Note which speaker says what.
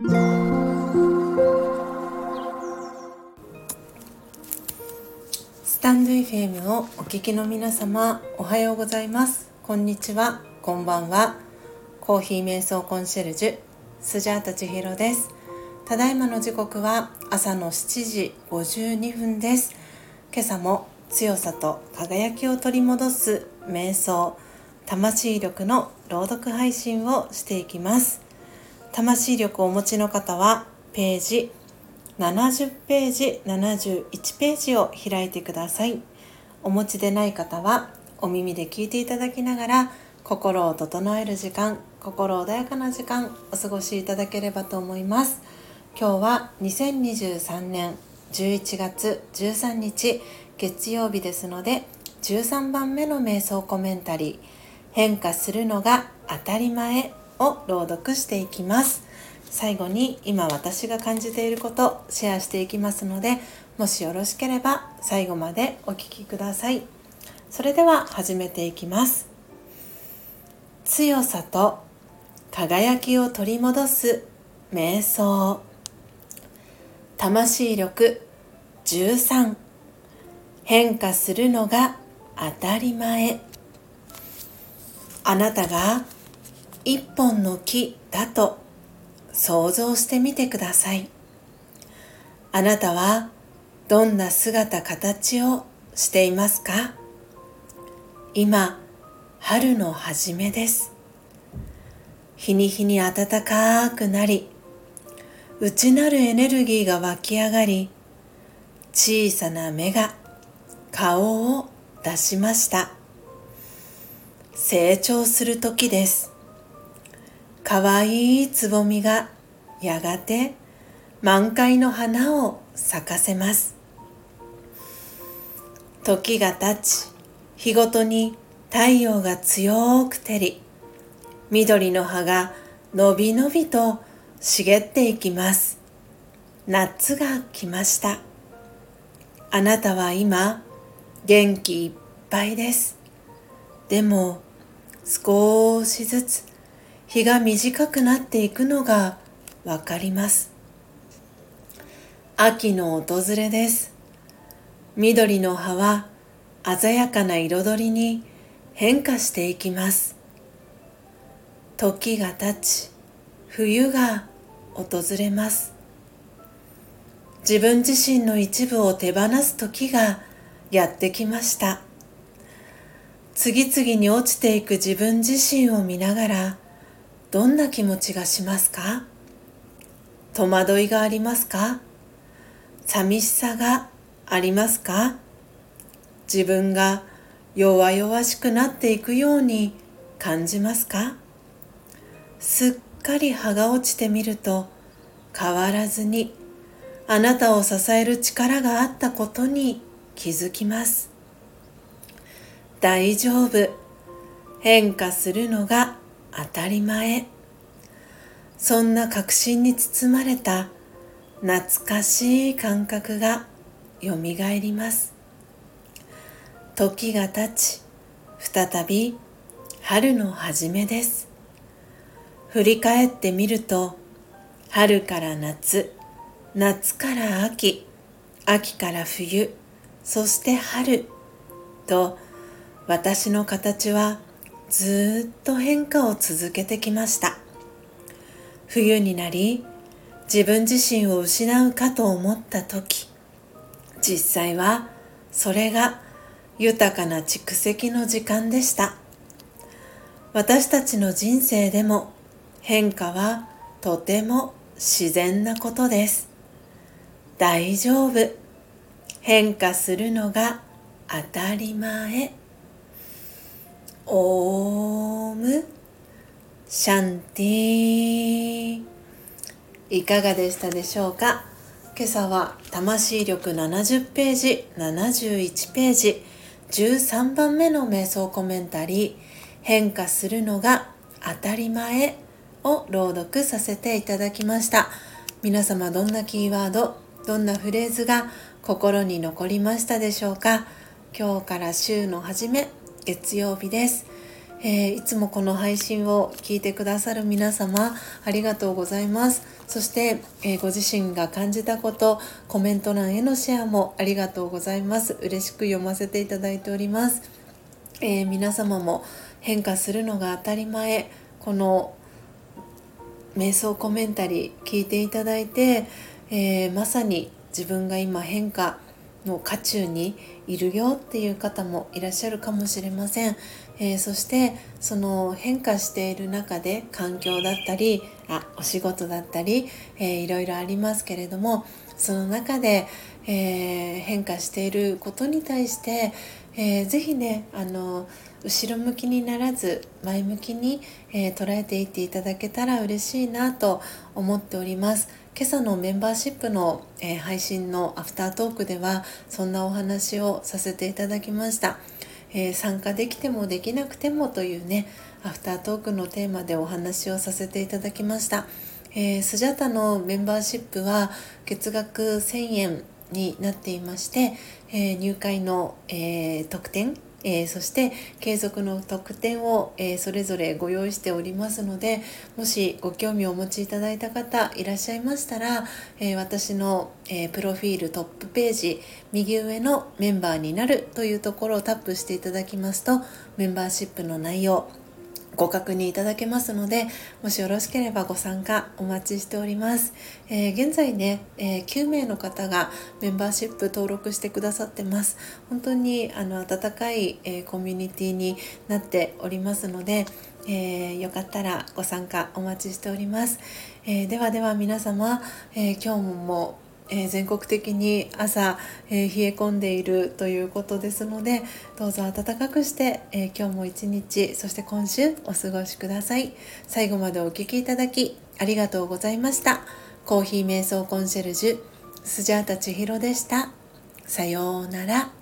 Speaker 1: スタンド FM をお聞きの皆様おはようございます。こんにちは。こんばんは。コーヒー瞑想コンシェルジュスジャータ千尋です。ただいまの時刻は朝の7時52分です。今朝も強さと輝きを取り戻す瞑想魂力の朗読配信をしていきます。魂力をお持ちの方はページ70ページ71ページを開いてください。お持ちでない方はお耳で聞いていただきながら心を整える時間心穏やかな時間お過ごしいただければと思います。今日は2023年11月13日月曜日ですので13番目の瞑想コメンタリー。変化するのが当たり前。を朗読していきます。最後に今私が感じていることシェアしていきますのでもしよろしければ最後までお聴きください。それでは始めていきます。強さと輝きを取り戻す瞑想。魂力13変化するのが当たり前。あなたが一本の木だと想像してみてください。あなたはどんな姿形をしていますか？今、春の初めです。日に日に暖かくなり、内なるエネルギーが湧き上がり、小さな芽が顔を出しました。成長する時です。かわいいつぼみがやがて満開の花を咲かせます。時が経ち日ごとに太陽が強く照り緑の葉がのびのびと茂っていきます。夏が来ました。あなたは今元気いっぱいです。でも少しずつ日が短くなっていくのがわかります。秋の訪れです。緑の葉は鮮やかな彩りに変化していきます。時が経ち冬が訪れます。自分自身の一部を手放す時がやってきました。次々に落ちていく自分自身を見ながらどんな気持ちがしますか？戸惑いがありますか？寂しさがありますか？自分が弱々しくなっていくように感じますか？すっかり葉が落ちてみると変わらずにあなたを支える力があったことに気づきます。大丈夫。変化するのが当たり前。そんな確信に包まれた懐かしい感覚がよみがえります。時が経ち再び春の初めです。振り返ってみると春から夏夏から秋秋から冬そして春と私の形はずっと変化を続けてきました。冬になり自分自身を失うかと思った時実際はそれが豊かな蓄積の時間でした。私たちの人生でも変化はとても自然なことです。大丈夫。変化するのが当たり前。オーム。シャンティいかがでしたでしょうか？今朝は魂力70ページ71ページ13番目の瞑想コメンタリー変化するのが当たり前を朗読させていただきました。皆様どんなキーワードどんなフレーズが心に残りましたでしょうか？今日から週の初め月曜日です。えー、いつもこの配信を聞いてくださる皆様ありがとうございます。そして、えー、ご自身が感じたことコメント欄へのシェアもありがとうございます。嬉しく読ませていただいております、えー、皆様も変化するのが当たり前この瞑想コメンタリー聞いていただいて、えまさに自分が今変化の渦中にいるよっていう方もいらっしゃるかもしれません、えー、そしてその変化している中で環境だったりあお仕事だったり、えー、いろいろありますけれどもその中で、えー、変化していることに対して、えー、ぜひねあの後ろ向きにならず前向きに、えー、捉えていっていただけたら嬉しいなと思っております。今朝のメンバーシップの、えー、配信のアフタートークではそんなお話をさせていただきました、えー、参加できてもできなくてもというねアフタートークのテーマでお話をさせていただきました、えー、スジャタのメンバーシップは月額1000円になっていまして、え入会の、え特典えー、そして継続の特典を、えー、それぞれご用意しておりますのでもしご興味をお持ちいただいた方いらっしゃいましたら、えー、私の、えプロフィールトップページ右上のメンバーになるというところをタップしていただきますとメンバーシップの内容ご確認いただけますのでもしよろしければご参加お待ちしております、えー、現在ね、えー、9名の方がメンバーシップ登録してくださってます。本当にあの温かい、えー、コミュニティになっておりますので、えー、よかったらご参加お待ちしております、えではでは皆様、え今日もえー、全国的に朝、えー、冷え込んでいるということですのでどうぞ暖かくして、えー、今日も一日そして今週お過ごしください。最後までお聴きいただきありがとうございました。コーヒー瞑想コンシェルジュスジャータ千尋でした。さようなら。